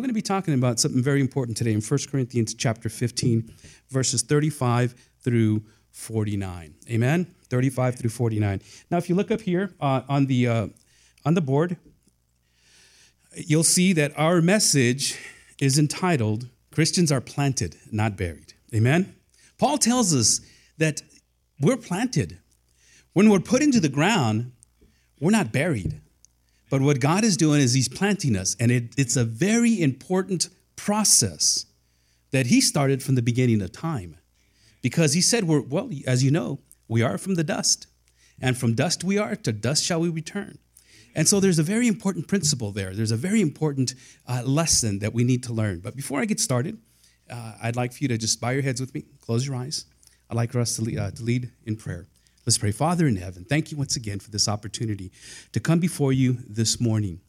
we're going to be talking about something very important today in 1 Corinthians chapter 15, verses 35 through 49. Amen? 35 through 49. Now, if you look up here uh, on, the, uh, on the board, you'll see that our message is entitled Christians are planted, not buried. Amen? Paul tells us that we're planted. When we're put into the ground, we're not buried. But what God is doing is He's planting us, and it, it's a very important process that He started from the beginning of time. Because He said, we're, well, as you know, we are from the dust, and from dust we are, to dust shall we return. And so there's a very important principle there. There's a very important uh, lesson that we need to learn. But before I get started, uh, I'd like for you to just bow your heads with me, close your eyes. I'd like for us to lead, uh, to lead in prayer. Let's pray. Father in heaven, thank you once again for this opportunity to come before you this morning,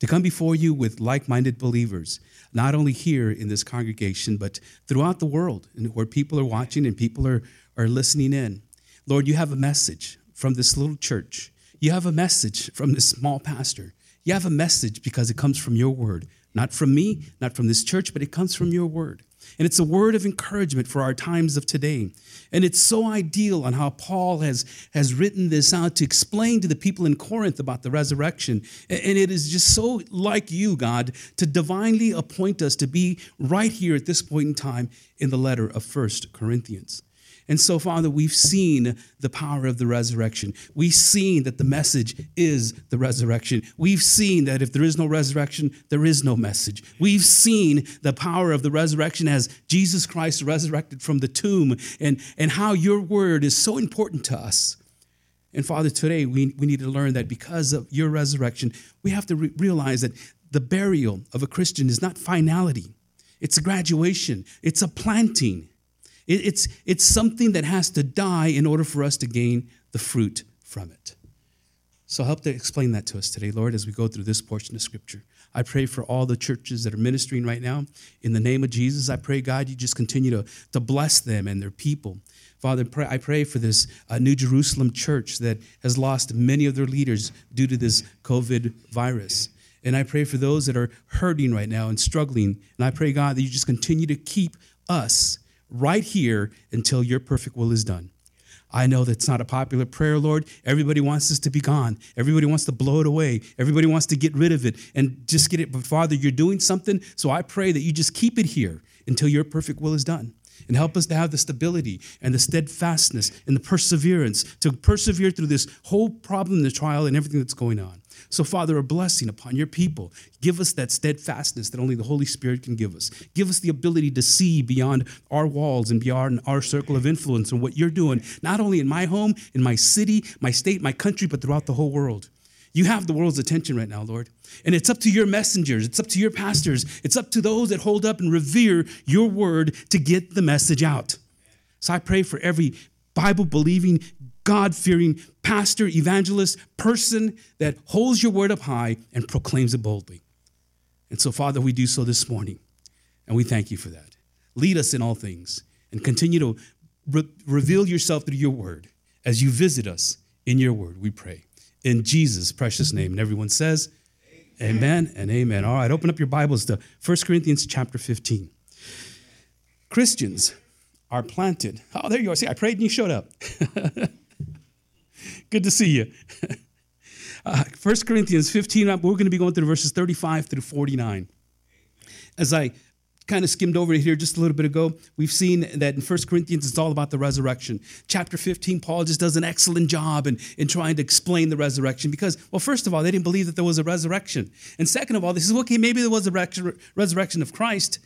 to come before you with like minded believers, not only here in this congregation, but throughout the world, where people are watching and people are, are listening in. Lord, you have a message from this little church. You have a message from this small pastor. You have a message because it comes from your word, not from me, not from this church, but it comes from your word. And it's a word of encouragement for our times of today. And it's so ideal on how Paul has, has written this out to explain to the people in Corinth about the resurrection. And it is just so like you, God, to divinely appoint us to be right here at this point in time in the letter of First Corinthians. And so, Father, we've seen the power of the resurrection. We've seen that the message is the resurrection. We've seen that if there is no resurrection, there is no message. We've seen the power of the resurrection as Jesus Christ resurrected from the tomb and, and how your word is so important to us. And Father, today we, we need to learn that because of your resurrection, we have to re- realize that the burial of a Christian is not finality, it's a graduation, it's a planting. It's, it's something that has to die in order for us to gain the fruit from it. So help to explain that to us today, Lord, as we go through this portion of Scripture. I pray for all the churches that are ministering right now. In the name of Jesus, I pray, God, you just continue to, to bless them and their people. Father, pray, I pray for this uh, New Jerusalem church that has lost many of their leaders due to this COVID virus. And I pray for those that are hurting right now and struggling. And I pray, God, that you just continue to keep us right here until your perfect will is done. I know that's not a popular prayer, Lord. Everybody wants this to be gone. Everybody wants to blow it away. Everybody wants to get rid of it and just get it. But Father, you're doing something. So I pray that you just keep it here until your perfect will is done. And help us to have the stability and the steadfastness and the perseverance to persevere through this whole problem, the trial, and everything that's going on. So, Father, a blessing upon your people. Give us that steadfastness that only the Holy Spirit can give us. Give us the ability to see beyond our walls and beyond our circle of influence and what you're doing, not only in my home, in my city, my state, my country, but throughout the whole world. You have the world's attention right now, Lord. And it's up to your messengers, it's up to your pastors, it's up to those that hold up and revere your word to get the message out. So I pray for every Bible believing, God fearing pastor, evangelist, person that holds your word up high and proclaims it boldly. And so, Father, we do so this morning, and we thank you for that. Lead us in all things and continue to re- reveal yourself through your word as you visit us in your word, we pray. In Jesus' precious name. And everyone says, Amen, amen and amen. All right, open up your Bibles to 1 Corinthians chapter 15. Christians are planted. Oh, there you are. See, I prayed and you showed up. Good to see you. Uh, 1 Corinthians 15, we're going to be going through verses 35 through 49. As I kind of skimmed over here just a little bit ago, we've seen that in 1 Corinthians it's all about the resurrection. Chapter 15, Paul just does an excellent job in, in trying to explain the resurrection because, well, first of all, they didn't believe that there was a resurrection. And second of all, this is okay, maybe there was a resurrection of Christ,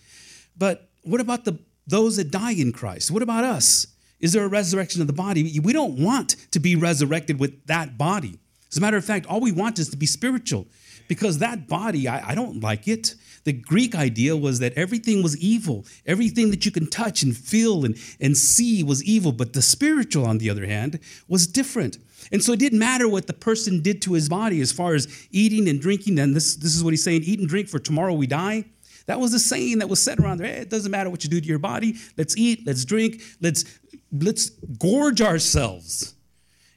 but what about the those that die in Christ? What about us? Is there a resurrection of the body? We don't want to be resurrected with that body. As a matter of fact, all we want is to be spiritual because that body, I, I, don't like it. The Greek idea was that everything was evil. Everything that you can touch and feel and, and see was evil. But the spiritual, on the other hand, was different. And so it didn't matter what the person did to his body as far as eating and drinking. And this, this is what he's saying eat and drink, for tomorrow we die. That was the saying that was said around there. Hey, it doesn't matter what you do to your body. Let's eat, let's drink, let's let's gorge ourselves.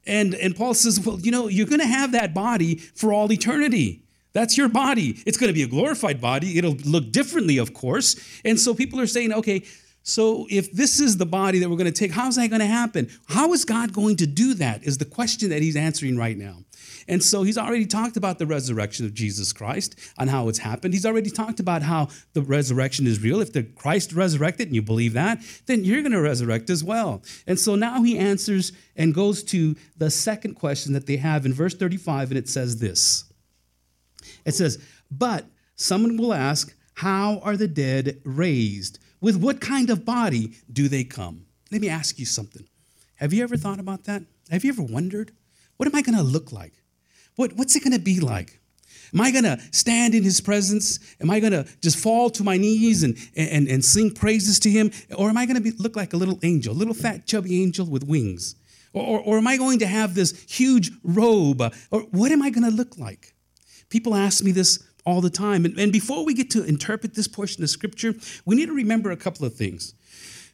And, and Paul says, well, you know, you're going to have that body for all eternity. That's your body. It's going to be a glorified body. It'll look differently, of course. And so people are saying, okay, so if this is the body that we're going to take, how's that going to happen? How is God going to do that? Is the question that he's answering right now. And so he's already talked about the resurrection of Jesus Christ and how it's happened. He's already talked about how the resurrection is real. If the Christ resurrected and you believe that, then you're going to resurrect as well. And so now he answers and goes to the second question that they have in verse 35, and it says this. It says, But someone will ask, How are the dead raised? With what kind of body do they come? Let me ask you something. Have you ever thought about that? Have you ever wondered? What am I going to look like? What, what's it going to be like? Am I going to stand in his presence? Am I going to just fall to my knees and, and, and sing praises to him? Or am I going to look like a little angel, a little fat, chubby angel with wings? Or, or, or am I going to have this huge robe? Or what am I going to look like? People ask me this all the time. And, and before we get to interpret this portion of scripture, we need to remember a couple of things.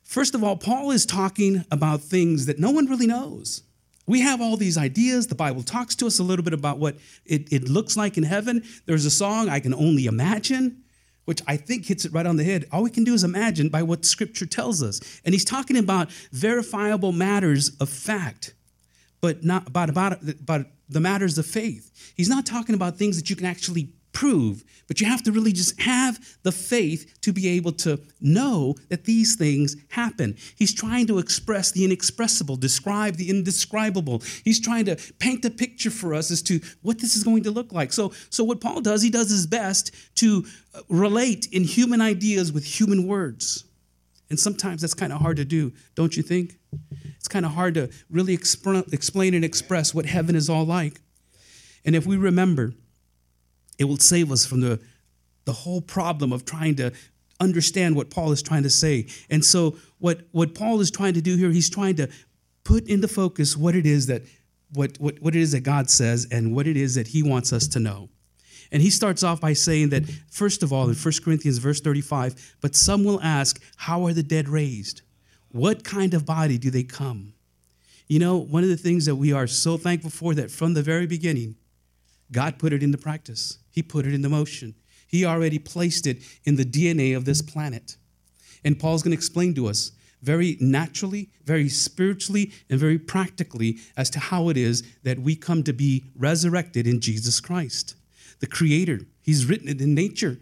First of all, Paul is talking about things that no one really knows. We have all these ideas. The Bible talks to us a little bit about what it, it looks like in heaven. There's a song, I Can Only Imagine, which I think hits it right on the head. All we can do is imagine by what Scripture tells us. And he's talking about verifiable matters of fact, but not about, about, about the matters of faith. He's not talking about things that you can actually prove, but you have to really just have the faith to be able to know that these things happen. He's trying to express the inexpressible, describe the indescribable. He's trying to paint a picture for us as to what this is going to look like. So, so what Paul does, he does his best to uh, relate in human ideas with human words. And sometimes that's kind of hard to do, don't you think? It's kind of hard to really exp- explain and express what heaven is all like. And if we remember, it will save us from the, the whole problem of trying to understand what Paul is trying to say. And so, what, what Paul is trying to do here, he's trying to put into focus what it is that what, what, what it is that God says and what it is that he wants us to know. And he starts off by saying that, first of all, in 1 Corinthians verse 35, but some will ask, How are the dead raised? What kind of body do they come? You know, one of the things that we are so thankful for that from the very beginning, God put it into practice. He put it into motion. He already placed it in the DNA of this planet. And Paul's going to explain to us very naturally, very spiritually, and very practically as to how it is that we come to be resurrected in Jesus Christ. The Creator, He's written it in nature.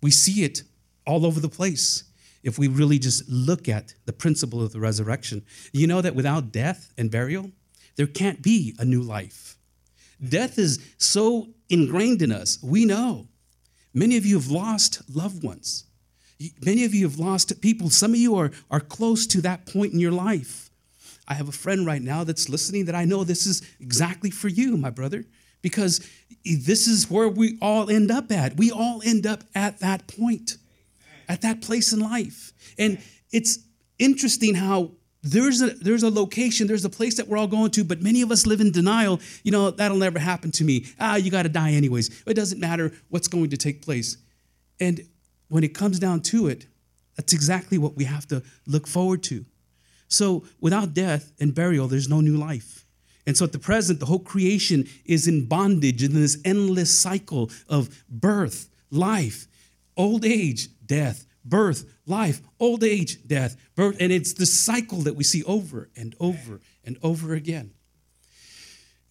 We see it all over the place if we really just look at the principle of the resurrection. You know that without death and burial, there can't be a new life. Death is so ingrained in us. We know. Many of you have lost loved ones. Many of you have lost people. Some of you are, are close to that point in your life. I have a friend right now that's listening that I know this is exactly for you, my brother, because this is where we all end up at. We all end up at that point, at that place in life. And it's interesting how there's a there's a location there's a place that we're all going to but many of us live in denial. You know that'll never happen to me. Ah you got to die anyways. It doesn't matter what's going to take place. And when it comes down to it that's exactly what we have to look forward to. So without death and burial there's no new life. And so at the present the whole creation is in bondage in this endless cycle of birth life old age death birth, life, old age, death, birth. And it's the cycle that we see over and over and over again.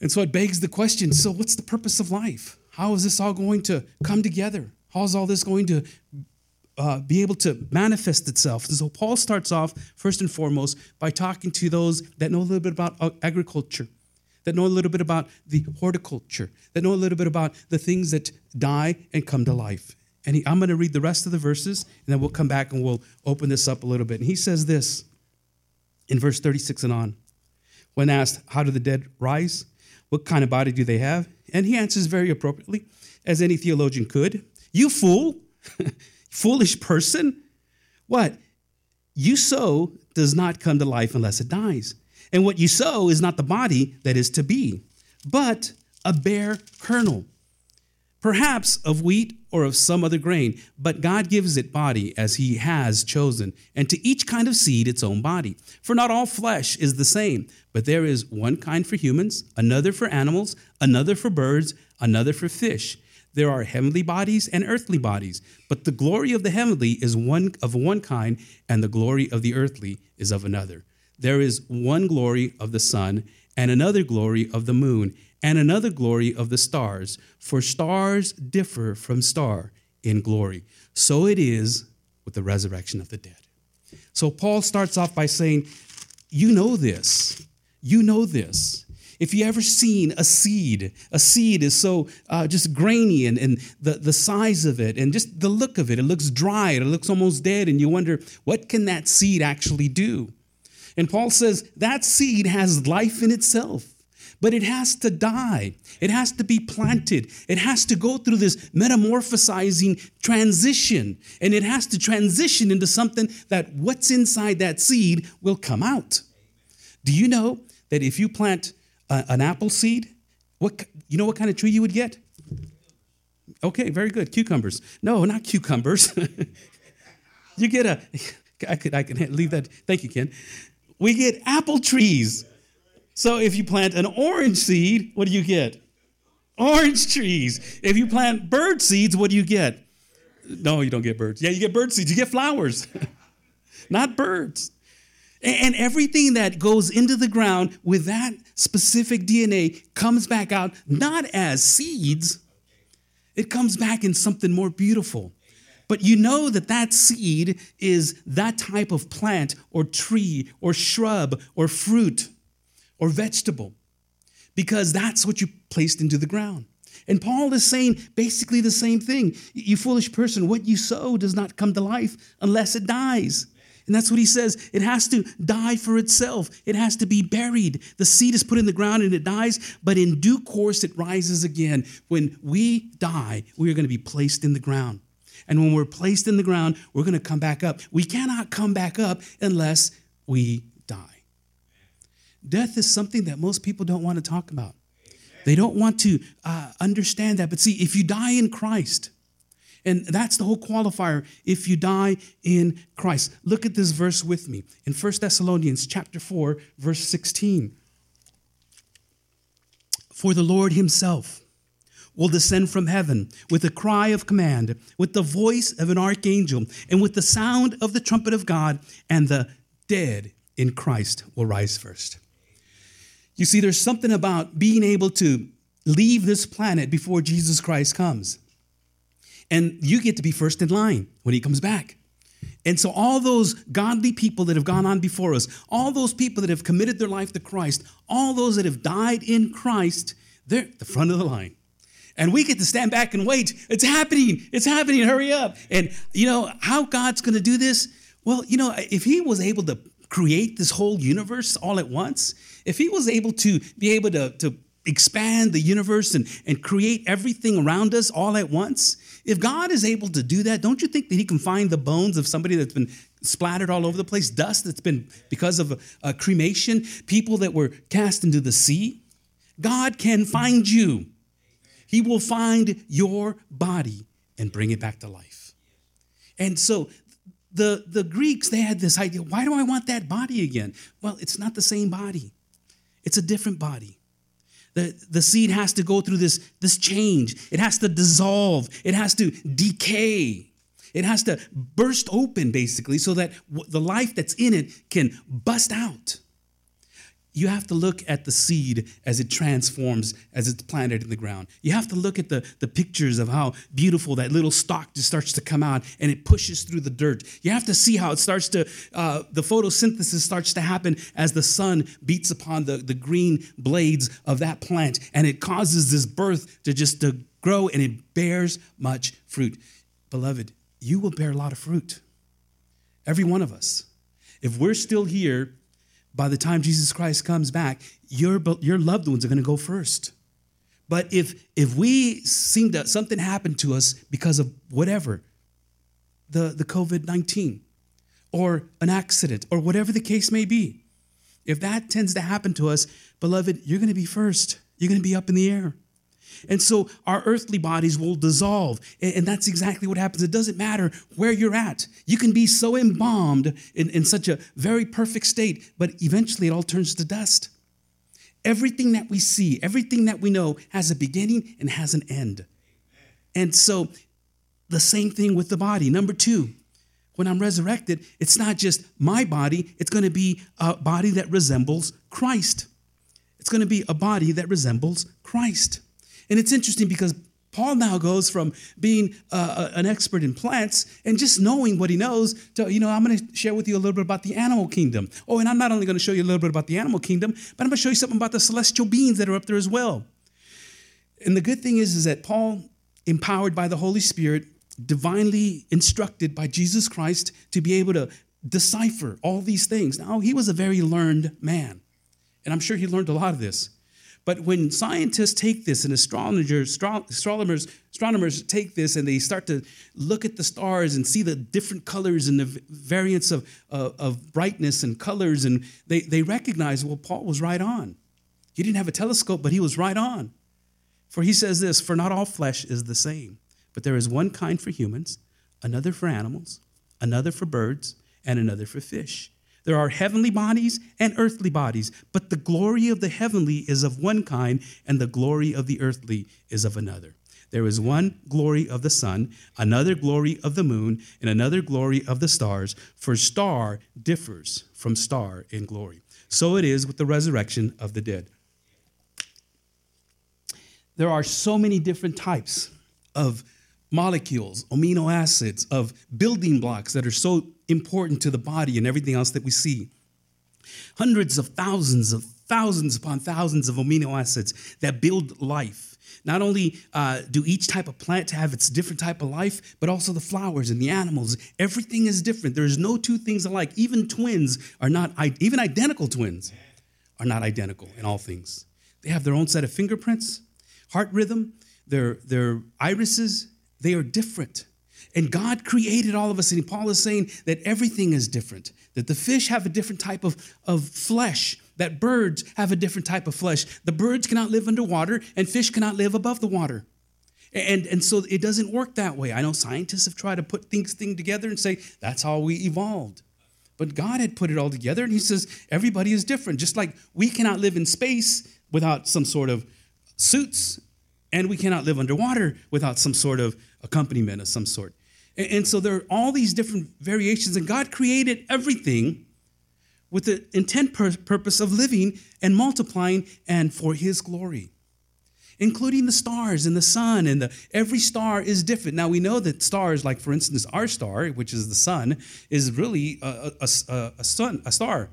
And so it begs the question so, what's the purpose of life? How is this all going to come together? How is all this going to uh, be able to manifest itself? So Paul starts off, first and foremost, by talking to those that know a little bit about uh, agriculture, that know a little bit about the horticulture, that know a little bit about the things that die and come to life. And he, I'm going to read the rest of the verses, and then we'll come back and we'll open this up a little bit. And he says this in verse 36 and on. When asked, How do the dead rise? What kind of body do they have? And he answers very appropriately, as any theologian could You fool, foolish person. What? You sow does not come to life unless it dies. And what you sow is not the body that is to be, but a bare kernel perhaps of wheat or of some other grain, but God gives it body as he has chosen, and to each kind of seed its own body. For not all flesh is the same, but there is one kind for humans, another for animals, another for birds, another for fish. There are heavenly bodies and earthly bodies, but the glory of the heavenly is one of one kind, and the glory of the earthly is of another. There is one glory of the sun, and another glory of the moon, and another glory of the stars. For stars differ from star in glory. So it is with the resurrection of the dead. So Paul starts off by saying, You know this. You know this. If you ever seen a seed, a seed is so uh, just grainy and, and the, the size of it and just the look of it, it looks dry, it looks almost dead, and you wonder, what can that seed actually do? And Paul says that seed has life in itself, but it has to die. It has to be planted. It has to go through this metamorphosizing transition, and it has to transition into something that what's inside that seed will come out. Do you know that if you plant a, an apple seed, what you know what kind of tree you would get? Okay, very good. Cucumbers. No, not cucumbers. you get a I could I can leave that. Thank you, Ken we get apple trees. So if you plant an orange seed, what do you get? Orange trees. If you plant bird seeds, what do you get? No, you don't get birds. Yeah, you get bird seeds. You get flowers, not birds. And everything that goes into the ground with that specific DNA comes back out not as seeds, it comes back in something more beautiful. But you know that that seed is that type of plant or tree or shrub or fruit or vegetable because that's what you placed into the ground. And Paul is saying basically the same thing. You foolish person, what you sow does not come to life unless it dies. And that's what he says. It has to die for itself. It has to be buried. The seed is put in the ground and it dies, but in due course it rises again. When we die, we are going to be placed in the ground. And when we're placed in the ground, we're going to come back up. We cannot come back up unless we die. Death is something that most people don't want to talk about. They don't want to uh, understand that. But see, if you die in Christ, and that's the whole qualifier, if you die in Christ. Look at this verse with me in 1 Thessalonians chapter 4, verse 16. For the Lord himself will descend from heaven with a cry of command, with the voice of an archangel, and with the sound of the trumpet of God, and the dead in Christ will rise first. You see, there's something about being able to leave this planet before Jesus Christ comes. And you get to be first in line when he comes back. And so, all those godly people that have gone on before us, all those people that have committed their life to Christ, all those that have died in Christ, they're the front of the line. And we get to stand back and wait. It's happening. It's happening. Hurry up. And you know how God's going to do this? Well, you know, if He was able to create this whole universe all at once, if He was able to be able to, to expand the universe and, and create everything around us all at once, if God is able to do that, don't you think that He can find the bones of somebody that's been splattered all over the place, dust that's been because of a, a cremation, people that were cast into the sea? God can find you. He will find your body and bring it back to life. And so the, the Greeks, they had this idea why do I want that body again? Well, it's not the same body, it's a different body. The, the seed has to go through this, this change, it has to dissolve, it has to decay. It has to burst open, basically, so that the life that's in it can bust out you have to look at the seed as it transforms, as it's planted in the ground. You have to look at the, the pictures of how beautiful that little stalk just starts to come out and it pushes through the dirt. You have to see how it starts to, uh, the photosynthesis starts to happen as the sun beats upon the, the green blades of that plant and it causes this birth to just to grow and it bears much fruit. Beloved, you will bear a lot of fruit. Every one of us. If we're still here, by the time Jesus Christ comes back, your, your loved ones are going to go first. But if if we seem that something happened to us because of whatever, the, the COVID 19 or an accident or whatever the case may be, if that tends to happen to us, beloved, you're going to be first. You're going to be up in the air. And so our earthly bodies will dissolve. And that's exactly what happens. It doesn't matter where you're at. You can be so embalmed in, in such a very perfect state, but eventually it all turns to dust. Everything that we see, everything that we know has a beginning and has an end. And so the same thing with the body. Number two, when I'm resurrected, it's not just my body, it's going to be a body that resembles Christ. It's going to be a body that resembles Christ. And it's interesting because Paul now goes from being uh, an expert in plants and just knowing what he knows to, you know, I'm going to share with you a little bit about the animal kingdom. Oh, and I'm not only going to show you a little bit about the animal kingdom, but I'm going to show you something about the celestial beings that are up there as well. And the good thing is, is that Paul, empowered by the Holy Spirit, divinely instructed by Jesus Christ to be able to decipher all these things. Now, he was a very learned man, and I'm sure he learned a lot of this. But when scientists take this and astrologers, astronomers, astronomers take this and they start to look at the stars and see the different colors and the variance of, of, of brightness and colors, and they, they recognize, well, Paul was right on. He didn't have a telescope, but he was right on. For he says this For not all flesh is the same, but there is one kind for humans, another for animals, another for birds, and another for fish. There are heavenly bodies and earthly bodies, but the glory of the heavenly is of one kind, and the glory of the earthly is of another. There is one glory of the sun, another glory of the moon, and another glory of the stars, for star differs from star in glory. So it is with the resurrection of the dead. There are so many different types of molecules, amino acids, of building blocks that are so important to the body and everything else that we see. Hundreds of thousands of thousands upon thousands of amino acids that build life. Not only uh, do each type of plant have its different type of life, but also the flowers and the animals. Everything is different. There's no two things alike. Even twins are not, even identical twins are not identical in all things. They have their own set of fingerprints, heart rhythm, their, their irises, they are different. And God created all of us. And Paul is saying that everything is different, that the fish have a different type of, of flesh, that birds have a different type of flesh. The birds cannot live underwater, and fish cannot live above the water. And, and so it doesn't work that way. I know scientists have tried to put things thing together and say that's how we evolved. But God had put it all together, and He says everybody is different. Just like we cannot live in space without some sort of suits, and we cannot live underwater without some sort of accompaniment of some sort. And, so there are all these different variations, and God created everything with the intent pur- purpose of living and multiplying and for His glory. Including the stars and the sun, and the, every star is different. Now we know that stars, like for instance our star, which is the sun, is really a, a, a, a sun, a star,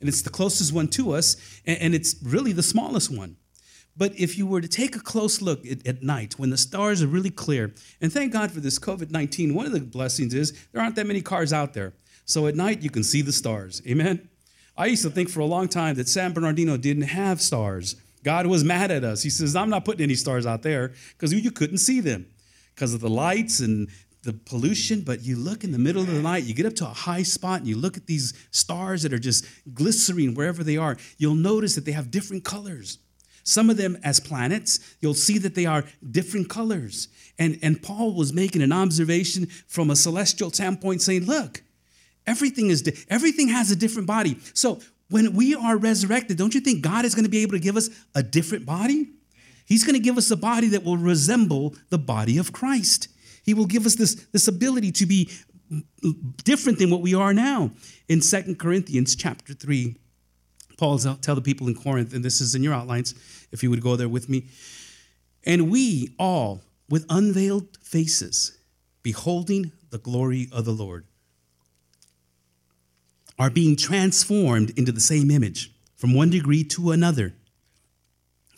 and it's the closest one to us, and, and it's really the smallest one. But if you were to take a close look at, at, night when the stars are really clear, and thank God for this COVID 19, one of the blessings is there aren't that many cars out there. So at night you can see the stars. Amen? I used to think for a long time that San Bernardino didn't have stars. God was mad at us. He says, I'm not putting any stars out there because you couldn't see them because of the lights and the pollution. But you look in the middle of the night, you get up to a high spot and you look at these stars that are just glistening wherever they are. You'll notice that they have different colors. Some of them as planets, you'll see that they are different colors. And, and Paul was making an observation from a celestial standpoint saying, look, everything is di- everything has a different body. So when we are resurrected, don't you think God is going to be able to give us a different body? He's going to give us a body that will resemble the body of Christ. He will give us this, this ability to be different than what we are now. In Second Corinthians chapter 3, Paul's tell the people in Corinth, and this is in your outlines, if you would go there with me. And we all, with unveiled faces, beholding the glory of the Lord, are being transformed into the same image from one degree to another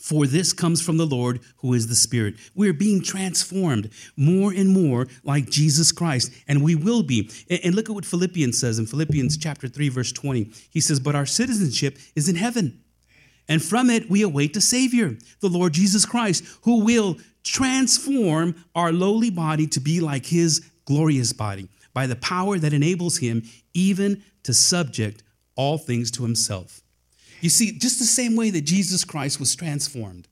for this comes from the Lord who is the Spirit. We're being transformed more and more like Jesus Christ, and we will be. And look at what Philippians says in Philippians chapter 3, verse 20. He says, But our citizenship is in heaven, and from it we await a Savior, the Lord Jesus Christ, who will transform our lowly body to be like his glorious body by the power that enables him even to subject all things to himself. You see, just the same way that Jesus Christ was transformed.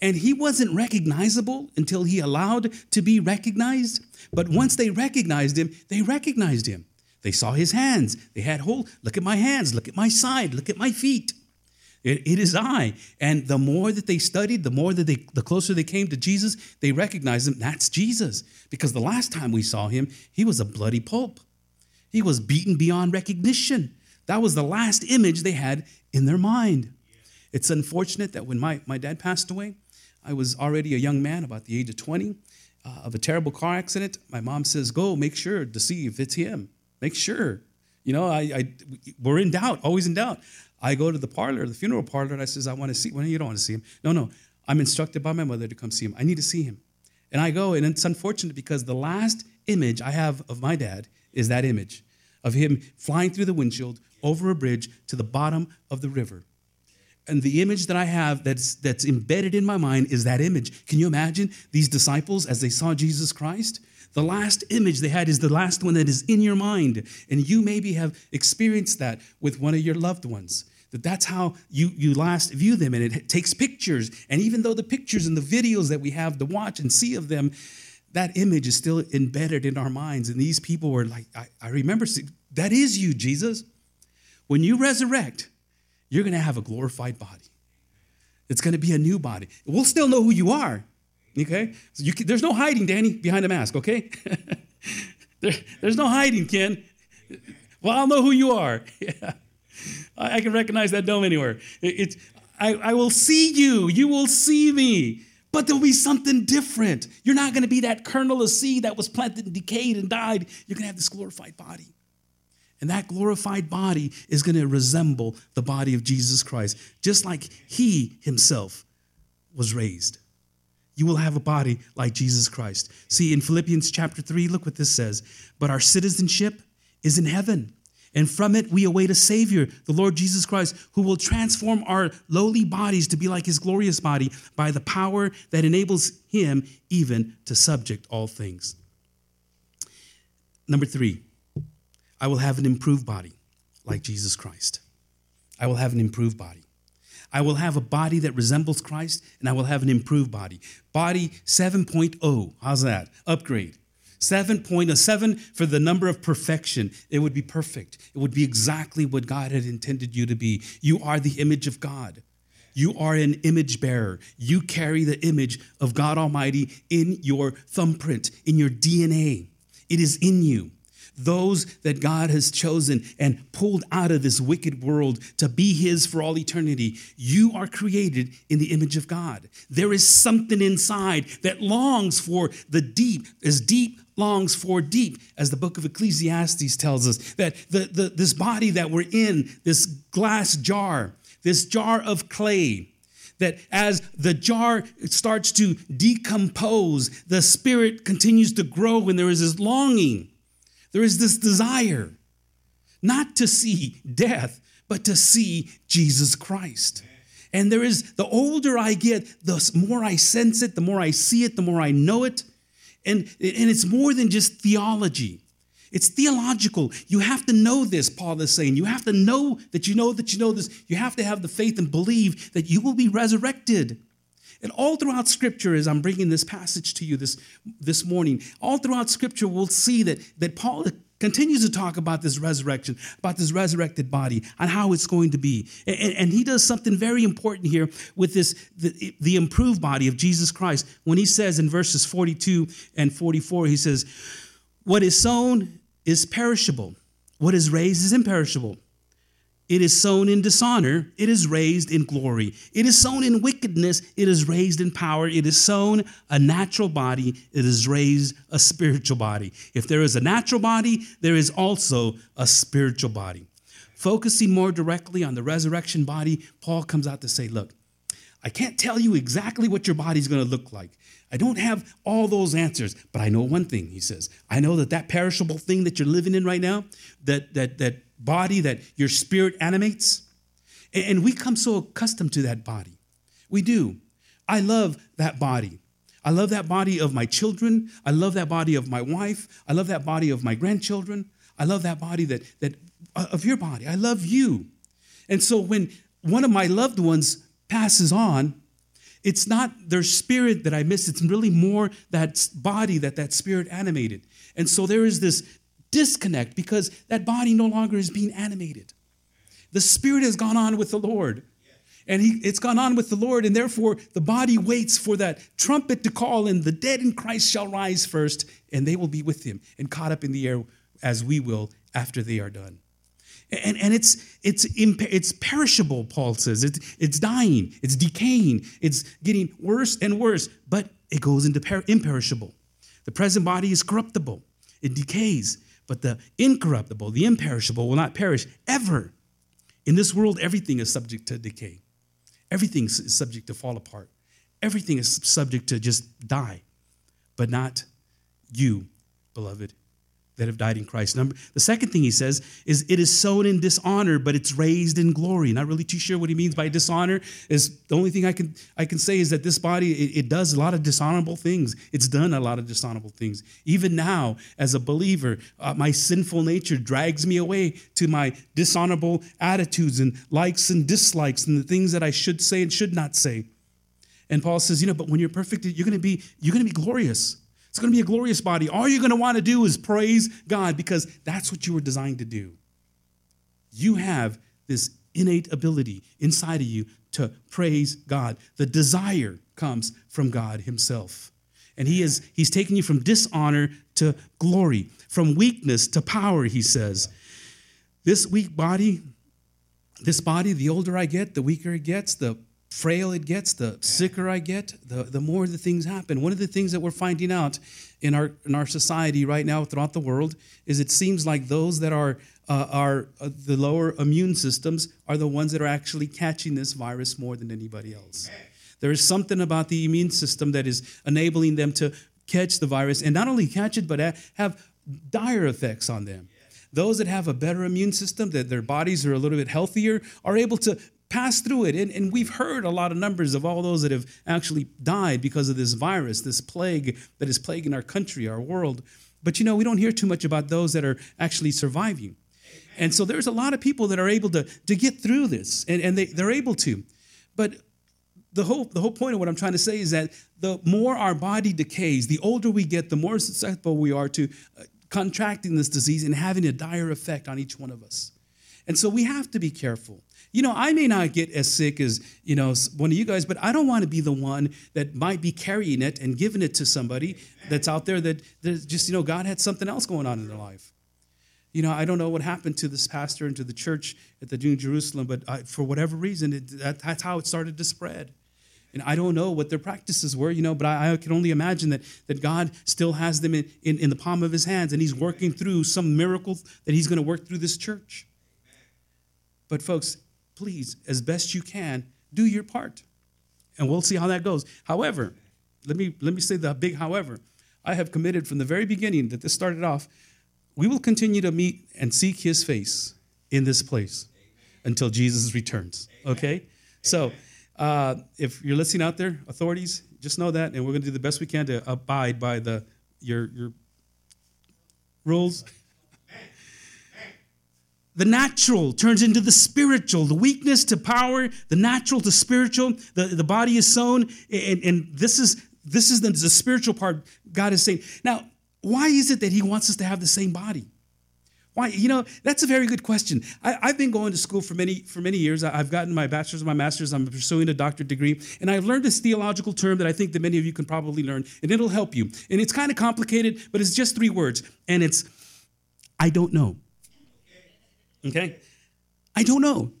And he wasn't recognizable until he allowed to be recognized. But once they recognized him, they recognized him. They saw his hands. They had hold. Look at my hands. Look at my side. Look at my feet. It, it is I. And the more that they studied, the more that they, the closer they came to Jesus, they recognized him. That's Jesus. Because the last time we saw him, he was a bloody pulp. He was beaten beyond recognition. That was the last image they had in their mind. It's unfortunate that when my, my dad passed away, I was already a young man, about the age of 20, uh, of a terrible car accident. My mom says, Go make sure to see if it's him. Make sure. You know, I, I we're in doubt, always in doubt. I go to the parlor, the funeral parlor, and I says, I want to see. Well, you don't want to see him. No, no. I'm instructed by my mother to come see him. I need to see him. And I go, and it's unfortunate because the last image I have of my dad is that image of him flying through the windshield over a bridge to the bottom of the river. And the image that I have that's, that's embedded in my mind is that image. Can you imagine these disciples as they saw Jesus Christ? The last image they had is the last one that is in your mind. And you maybe have experienced that with one of your loved ones. That that's how you, you last view them. And it takes pictures. And even though the pictures and the videos that we have to watch and see of them, that image is still embedded in our minds. And these people were like, I, I remember, that is you, Jesus. When you resurrect, you're going to have a glorified body. It's going to be a new body. We'll still know who you are. Okay? So you there's no hiding, Danny, behind a mask, okay? there, there's no hiding, Ken. Well, I'll know who you are. Yeah. I, I can recognize that dome anywhere. It, I, I will see you. You will see me. But there'll be something different. You're not going to be that kernel of seed that was planted and decayed and died. You're going to have this glorified body. And that glorified body is going to resemble the body of Jesus Christ, just like he himself was raised. You will have a body like Jesus Christ. See, in Philippians chapter 3, look what this says. But our citizenship is in heaven, and from it we await a Savior, the Lord Jesus Christ, who will transform our lowly bodies to be like his glorious body by the power that enables him even to subject all things. Number three, I will have an improved body like Jesus Christ. I will have an improved body. I will have a body that resembles Christ, and I will have an improved body. Body 7.0. How's that? Upgrade. 7.7 for the number of perfection. It would be perfect. It would be exactly what God had intended you to be. You are the image of God. You are an image bearer. You carry the image of God Almighty in your thumbprint, in your DNA. It is in you those that God has chosen and pulled out of this wicked world to be His for all eternity. You are created in the image of God. There is something inside that longs for the deep, as deep longs for deep, as the book of Ecclesiastes tells us, that the, the, this body that we're in, this glass jar, this jar of clay, that as the jar starts to decompose, the spirit continues to grow, and there is this longing there is this desire not to see death, but to see Jesus Christ. And there is, the older I get, the more I sense it, the more I see it, the more I know it. And, and it's more than just theology. It's theological. You have to know this, Paul is saying. You have to know that you know that you know this. You have to have the faith and believe that you will be resurrected. And all throughout Scripture, as I'm bringing this passage to you this, this morning, all throughout Scripture, we'll see that, that Paul continues to talk about this resurrection, about this resurrected body, and how it's going to be. And, and he does something very important here with this, the, the improved body of Jesus Christ. When he says in verses 42 and 44, he says, What is sown is perishable, what is raised is imperishable. It is sown in dishonor, it is raised in glory. It is sown in wickedness, it is raised in power. It is sown a natural body, it is raised a spiritual body. If there is a natural body, there is also a spiritual body. Focusing more directly on the resurrection body, Paul comes out to say, Look, I can't tell you exactly what your body's going to look like. I don't have all those answers, but I know one thing, he says. I know that that perishable thing that you're living in right now, that, that, that body that your spirit animates. And we come so accustomed to that body. We do. I love that body. I love that body of my children. I love that body of my wife. I love that body of my grandchildren. I love that body that, that uh, of your body. I love you. And so when one of my loved ones passes on, it's not their spirit that I miss. It's really more that body that that spirit animated. And so there is this disconnect because that body no longer is being animated. The spirit has gone on with the Lord. And he, it's gone on with the Lord, and therefore the body waits for that trumpet to call, and the dead in Christ shall rise first, and they will be with him and caught up in the air as we will after they are done. And, and it's, it's, imp- it's perishable, Paul says. It's, it's dying, it's decaying, it's getting worse and worse, but it goes into per- imperishable. The present body is corruptible, it decays, but the incorruptible, the imperishable, will not perish ever. In this world, everything is subject to decay, everything is subject to fall apart, everything is subject to just die, but not you, beloved that have died in Christ. Number the second thing he says is it is sown in dishonor, but it's raised in glory. Not really too sure what he means by dishonor. Is the only thing I can I can say is that this body it, it does a lot of dishonorable things. It's done a lot of dishonorable things. Even now, as a believer, uh, my sinful nature drags me away to my dishonorable attitudes and likes and dislikes and the things that I should say and should not say. And Paul says, you know, but when you're perfect, you're going to be you're going to be glorious. It's going to be a glorious body. All you're going to want to do is praise God because that's what you were designed to do. You have this innate ability inside of you to praise God. The desire comes from God Himself. And He is He's taking you from dishonor to glory, from weakness to power, He says. This weak body, this body, the older I get, the weaker it gets, the frail it gets, the sicker I get, the, the more the things happen. One of the things that we're finding out in our in our society right now throughout the world is it seems like those that are uh, are uh, the lower immune systems are the ones that are actually catching this virus more than anybody else. There is something about the immune system that is enabling them to catch the virus and not only catch it but have dire effects on them. Those that have a better immune system, that their bodies are a little bit healthier, are able to pass through it. And, and we've heard a lot of numbers of all those that have actually died because of this virus, this plague that is plaguing our country, our world. But you know, we don't hear too much about those that are actually surviving. And so there's a lot of people that are able to, to get through this, and, and they, they're able to. But the whole, the whole point of what I'm trying to say is that the more our body decays, the older we get, the more susceptible we are to uh, contracting this disease and having a dire effect on each one of us. And so we have to be careful. You know, I may not get as sick as, you know, one of you guys, but I don't want to be the one that might be carrying it and giving it to somebody that's out there that, just, you know, God had something else going on in their life. You know, I don't know what happened to this pastor and to the church at the New Jerusalem, but I, for whatever reason, it, that, that's how it started to spread. And I don't know what their practices were, you know, but I, I can only imagine that, that God still has them in, in, in the palm of his hands and he's working through some miracles that he's going to work through this church. But, folks, please, as best you can, do your part. And we'll see how that goes. However, let me, let me say the big however. I have committed from the very beginning that this started off, we will continue to meet and seek his face in this place until Jesus returns. Okay? So, uh, if you're listening out there, authorities, just know that, and we're going to do the best we can to abide by the your your rules the natural turns into the spiritual, the weakness to power, the natural to spiritual. The, the body is sown, and, and this is this is the, the spiritual part God is saying. Now, why is it that He wants us to have the same body? Why? You know, that's a very good question. I, have been going to school for many for many years. I've gotten my bachelor's, my master's. I'm pursuing a doctorate degree, and I've learned this theological term that I think that many of you can probably learn, and it'll help you. And it's kind of complicated, but it's just three words, and it's I don't know. Okay? I don't know.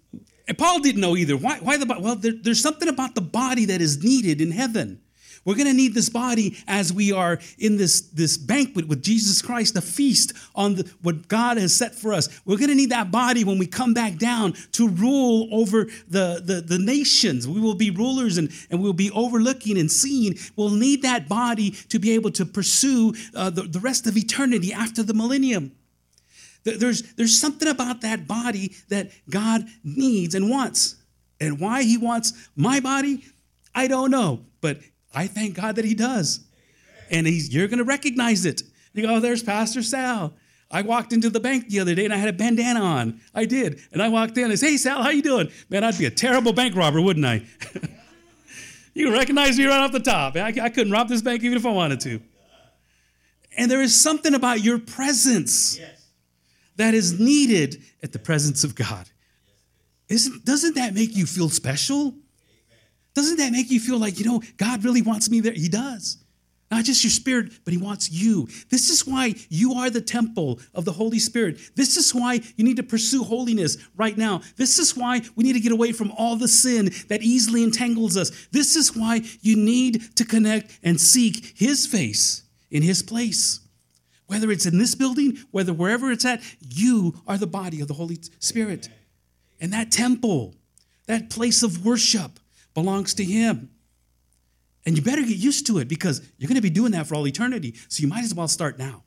Paul didn't know either. Why, why the body? Well, there, there's something about the body that is needed in heaven. We're going to need this body as we are in this, this banquet with Jesus Christ, a feast on the, what God has set for us. We're going to need that body when we come back down to rule over the, the, the nations. We will be rulers and, and we'll be overlooking and seeing. We'll need that body to be able to pursue uh, the, the rest of eternity after the millennium. There's, there's something about that body that God needs and wants. And why He wants my body, I don't know. But I thank God that He does. And he's, you're going to recognize it. You go, oh, there's Pastor Sal. I walked into the bank the other day and I had a bandana on. I did. And I walked in and I said, hey, Sal, how you doing? Man, I'd be a terrible bank robber, wouldn't I? you recognize me right off the top. I, I couldn't rob this bank even if I wanted to. And there is something about your presence. Yes that is needed at the presence of God. Isn't, doesn't that make you feel special? Doesn't that make you feel like, you know, God really wants me there? He does. Not just your spirit, but He wants you. This is why you are the temple of the Holy Spirit. This is why you need to pursue holiness right now. This is why we need to get away from all the sin that easily entangles us. This is why you need to connect and seek His face in His place. Whether it's in this building, whether wherever it's at, you are the body of the Holy Spirit. And that temple, that place of worship belongs to Him. And you better get used to it because you're going to be doing that for all eternity. So you might as well start now.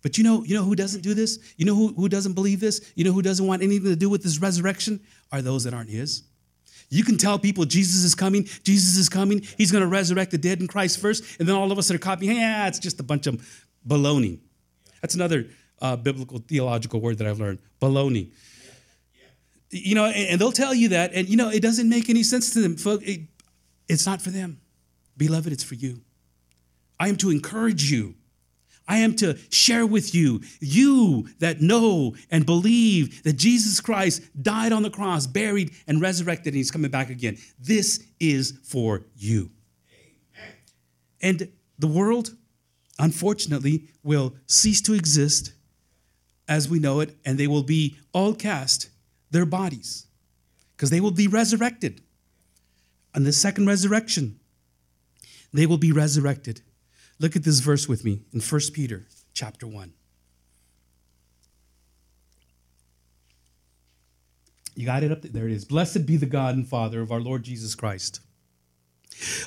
But you know, you know who doesn't do this? You know who, who doesn't believe this? You know who doesn't want anything to do with this resurrection? Are those that aren't his. You can tell people Jesus is coming, Jesus is coming, he's going to resurrect the dead in Christ first, and then all of us that are copying, yeah, it's just a bunch of baloney. That's another uh, biblical theological word that I've learned baloney. You know, and, they'll tell you that, and you know, it doesn't make any sense to them. It, it's not for them. Beloved, it's for you. I am to encourage you. I am to share with you, you that know and believe that Jesus Christ died on the cross, buried, and resurrected, and he's coming back again. This is for you. And the world, unfortunately, will cease to exist as we know it, and they will be all cast their bodies because they will be resurrected on the second resurrection, they will be resurrected. Look at this verse with me in 1 Peter chapter 1. You got it up there. There it is. Blessed be the God and Father of our Lord Jesus Christ.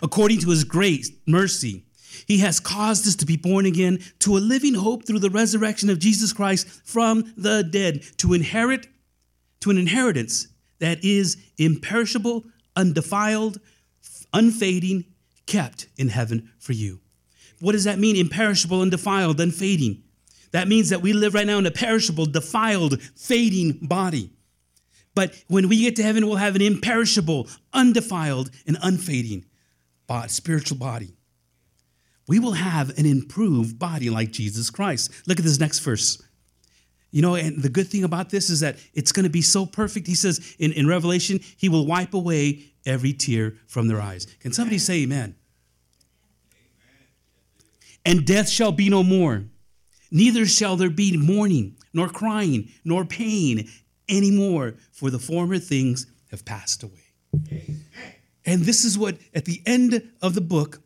According to his great mercy, he has caused us to be born again to a living hope through the resurrection of Jesus Christ from the dead, to inherit to an inheritance that is imperishable, undefiled, unfading, kept in heaven for you. What does that mean? Imperishable, undefiled, unfading. That means that we live right now in a perishable, defiled, fading body. But when we get to heaven, we'll have an imperishable, undefiled, and unfading body, spiritual body. We will have an improved body like Jesus Christ. Look at this next verse. You know, and the good thing about this is that it's going to be so perfect. He says in, in Revelation, He will wipe away every tear from their eyes. Can somebody say amen? And death shall be no more, neither shall there be mourning, nor crying, nor pain anymore, for the former things have passed away. And this is what, at the end of the book,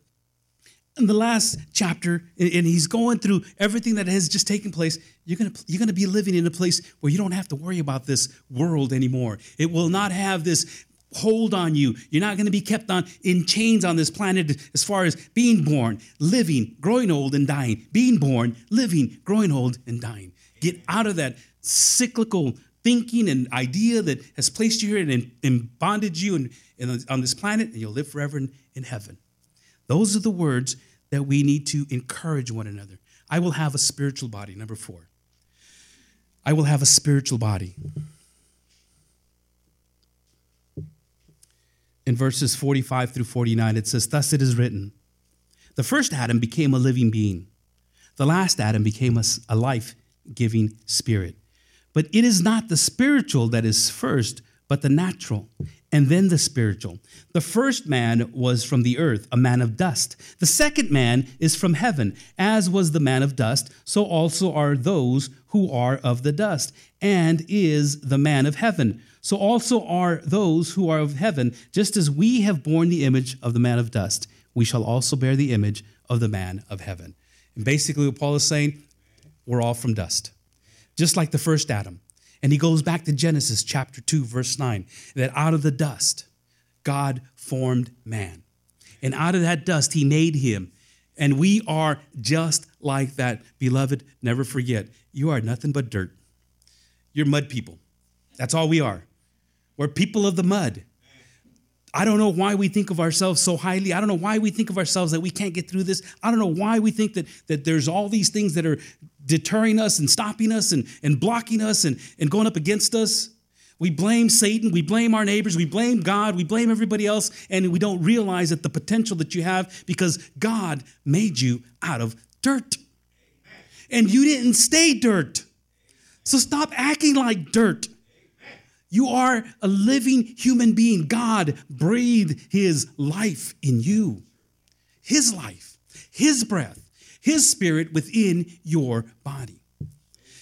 in the last chapter, and he's going through everything that has just taken place, you're gonna, you're gonna be living in a place where you don't have to worry about this world anymore. It will not have this hold on you. You're not gonna be kept on in chains on this planet as far as being born, living, growing old, and dying. Being born, living, growing old, and dying. Get out of that cyclical thinking and idea that has placed you here and, and bonded you in, in, on this planet, and you'll live forever in, in heaven. Those are the words that we need to encourage one another. I will have a spiritual body. Number four, I will have a spiritual body. In verses 45 through 49, it says, Thus it is written The first Adam became a living being, the last Adam became a, a life giving spirit. But it is not the spiritual that is first, but the natural, and then the spiritual. The first man was from the earth, a man of dust. The second man is from heaven. As was the man of dust, so also are those who are of the dust, and is the man of heaven. So also are those who are of heaven, just as we have borne the image of the man of dust, we shall also bear the image of the man of heaven. And basically, what Paul is saying, we're all from dust. Just like the first Adam. And he goes back to Genesis chapter 2, verse 9, that out of the dust, God formed man. And out of that dust, he made him. And we are just like that. Beloved, never forget, you are nothing but dirt. You're mud people. That's all we are. We're people of the mud. I don't know why we think of ourselves so highly. I don't know why we think of ourselves that we can't get through this. I don't know why we think that, that there's all these things that are deterring us and stopping us and, and blocking us and, and going up against us. We blame Satan, we blame our neighbors, we blame God, we blame everybody else, and we don't realize that the potential that you have because God made you out of dirt. And you didn't stay dirt. So stop acting like dirt. You are a living human being. God breathed his life in you, his life, his breath, his spirit within your body.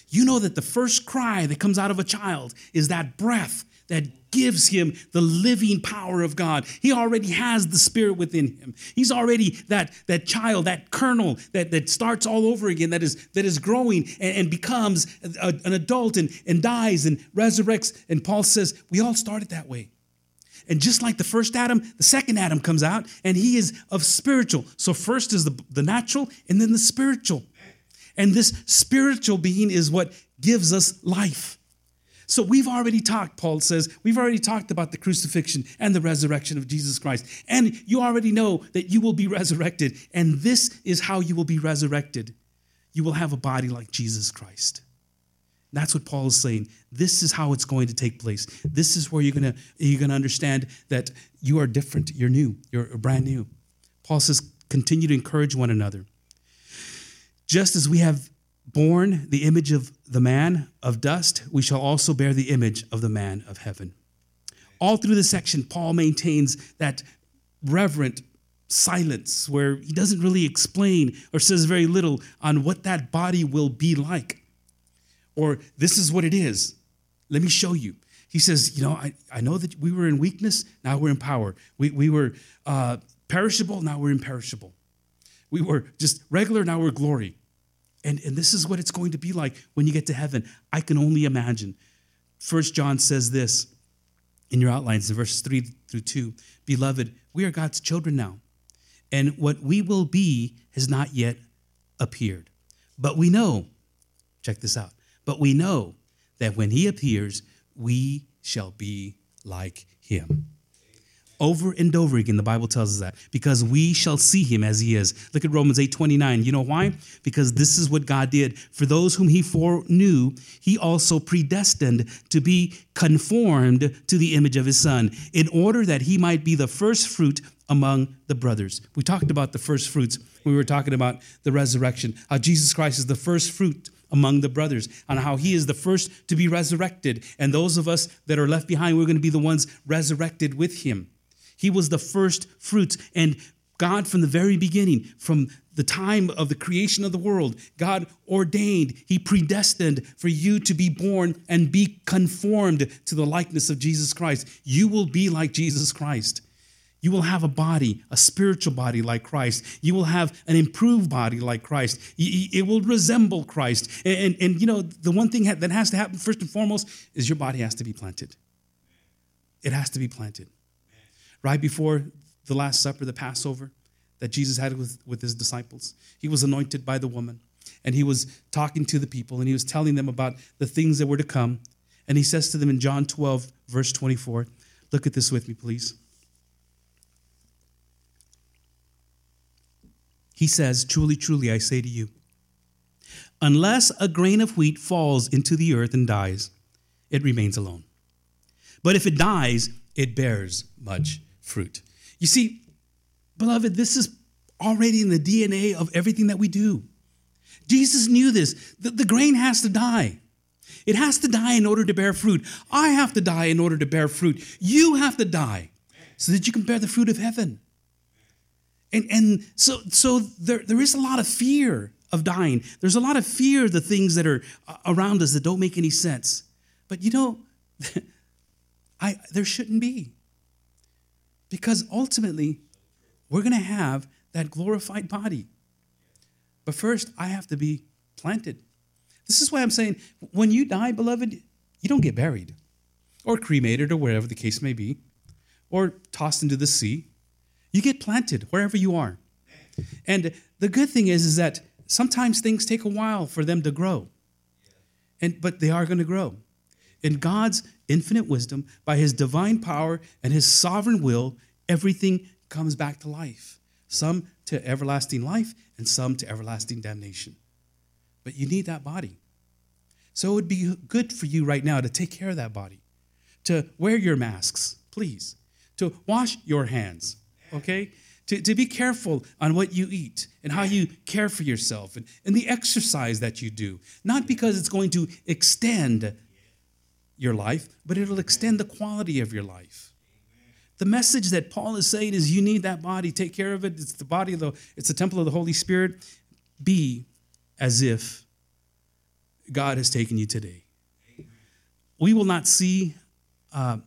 You know that the first cry that comes out of a child is that breath that gives him the living power of God. He already has the spirit within him. He's already that, that child, that kernel that, that starts all over again, that is, that is growing and, and becomes a, an adult and, and dies and resurrects. And Paul says, we all started that way. And just like the first Adam, the second Adam comes out and he is of spiritual. So first is the, the natural and then the spiritual. And this spiritual being is what gives us life. So we've already talked, Paul says, we've already talked about the crucifixion and the resurrection of Jesus Christ. And you already know that you will be resurrected. And this is how you will be resurrected. You will have a body like Jesus Christ. That's what Paul is saying. This is how it's going to take place. This is where you're going to you're going to understand that you are different. You're new. You're brand new. Paul says, continue to encourage one another. Just as we have borne the image of the man of dust, we shall also bear the image of the man of heaven. All through the section, Paul maintains that reverent silence where he doesn't really explain or says very little on what that body will be like. Or this is what it is. Let me show you. He says, You know, I, I know that we were in weakness, now we're in power. We, we were uh, perishable, now we're imperishable. We were just regular, now we're glory. And, and this is what it's going to be like when you get to heaven. I can only imagine. First John says this in your outlines in verses 3 through 2 Beloved, we are God's children now, and what we will be has not yet appeared. But we know, check this out, but we know that when he appears, we shall be like him over and over again the bible tells us that because we shall see him as he is. Look at romans 8 29 you know why? Because this is what god did. For those whom he foreknew he also predestined to be conformed to the image of his son in order that he might be the first fruit among the brothers. We talked about the first fruits we were talking about the resurrection how jesus christ is the first fruit among the brothers, on how he is the first to be resurrected. And those of us that are left behind, we're going to be the ones resurrected with him. He was the first fruits. And God, from the very beginning, from the time of the creation of the world, God ordained, He predestined for you to be born and be conformed to the likeness of Jesus Christ. You will be like Jesus Christ. You will have a body, a spiritual body like Christ. You will have an improved body like Christ. It will resemble Christ. And, and, and, you know, the one thing that has to happen first and foremost is your body has to be planted. It has to be planted right before the Last Supper, the Passover that Jesus had with, with his disciples. He was anointed by the woman, and he was talking to the people, and he was telling them about the things that were to come. And he says to them in John 12, verse 24, look at this with me, please. He says, Truly, truly, I say to you, unless a grain of wheat falls into the earth and dies, it remains alone. But if it dies, it bears much fruit. You see, beloved, this is already in the DNA of everything that we do. Jesus knew this. The, the, grain has to die. It has to die in order to bear fruit. I have to die in order to bear fruit. You have to die so that you can bear the fruit of heaven. And, and so, so there, there is a lot of fear of dying. There's a lot of fear of the things that are uh, around us that don't make any sense. But you know, I, there shouldn't be. Because ultimately, we're going to have that glorified body. But first, I have to be planted. This is why I'm saying when you die, beloved, you don't get buried or cremated or wherever the case may be or tossed into the sea. You get planted wherever you are. And the good thing is, is that sometimes things take a while for them to grow. And, but they are going to grow. In God's infinite wisdom, by his divine power and his sovereign will, everything comes back to life. Some to everlasting life and some to everlasting damnation. But you need that body. So it would be good for you right now to take care of that body, to wear your masks, please, to wash your hands, okay? To, to be careful on what you eat and how you care for yourself and, and the exercise that you do. Not because it's going to extend your life, but it'll extend the quality of your life. The message that Paul is saying is you need that body, take care of it. It's the body of the it's the temple of the Holy Spirit. Be as if God has taken you today. We will not see uh,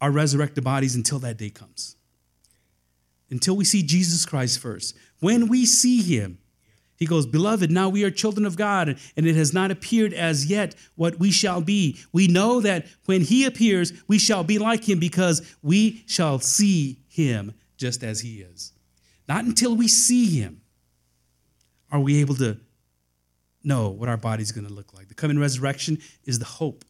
our resurrected bodies until that day comes. Until we see Jesus Christ first. When we see him, he goes, Beloved, now we are children of God, and it has not appeared as yet what we shall be. We know that when he appears, we shall be like him because we shall see him just as he is. Not until we see him are we able to know what our body's going to look like. The coming resurrection is the hope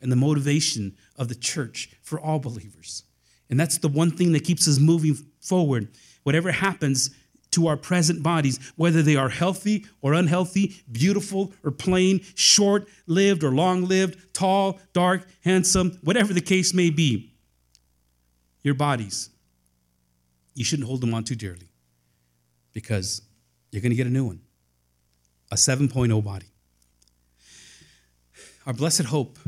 and the motivation of the church for all believers. And that's the one thing that keeps us moving forward. Whatever happens, to our present bodies, whether they are healthy or unhealthy, beautiful or plain, short lived or long lived, tall, dark, handsome, whatever the case may be. Your bodies, you shouldn't hold them on too dearly because you're going to get a new one a 7.0 body. Our blessed hope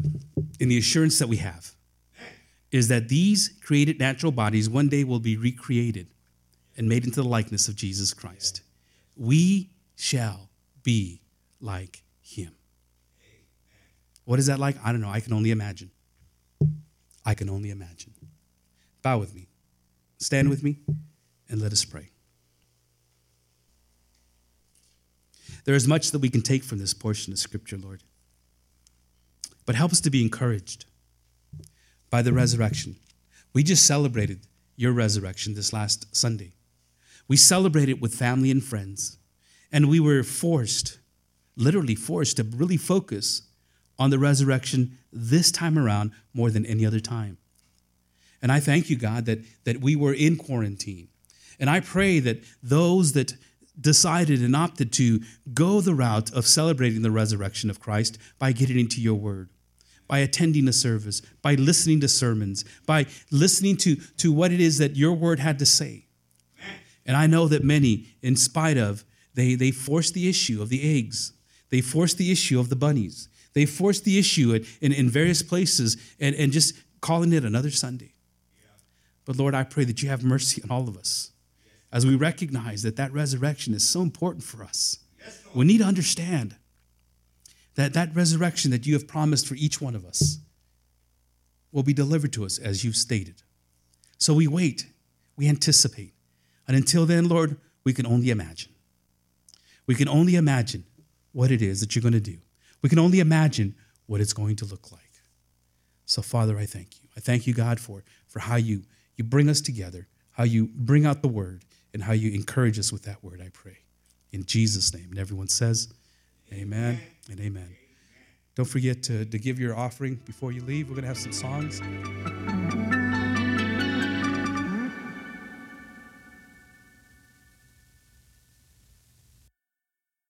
in the assurance that we have is that these created natural bodies one day will be recreated and made into the likeness of Jesus Christ. We shall be like him. What is that like? I don't know. I can only imagine. I can only imagine. Bow with me. Stand with me and let us pray. There is much that we can take from this portion of Scripture, Lord. But help us to be encouraged by the resurrection. We just celebrated your resurrection this last Sunday. We celebrated with family and friends, and we were forced, literally forced, to really focus on the resurrection this time around more than any other time. And I thank you, God, that, that we were in quarantine. And I pray that those that decided and opted to go the route of celebrating the resurrection of Christ by getting into your word, by attending a service, by listening to sermons, by listening to, to what it is that your word had to say. And I know that many, in spite of, they, they force the issue of the eggs, they force the issue of the bunnies, they force the issue in, in various places and, and just calling it another Sunday. But Lord, I pray that you have mercy on all of us as we recognize that that resurrection is so important for us. We need to understand that that resurrection that you have promised for each one of us will be delivered to us as you've stated. So we wait, we anticipate. And until then, Lord, we can only imagine. We can only imagine what it is that you're going to do. We can only imagine what it's going to look like. So, Father, I thank you. I thank you, God, for, for how you, you bring us together, how you bring out the word, and how you encourage us with that word, I pray. In Jesus' name. And everyone says, Amen, and amen. Don't forget to, to give your offering before you leave. We're going to have some songs.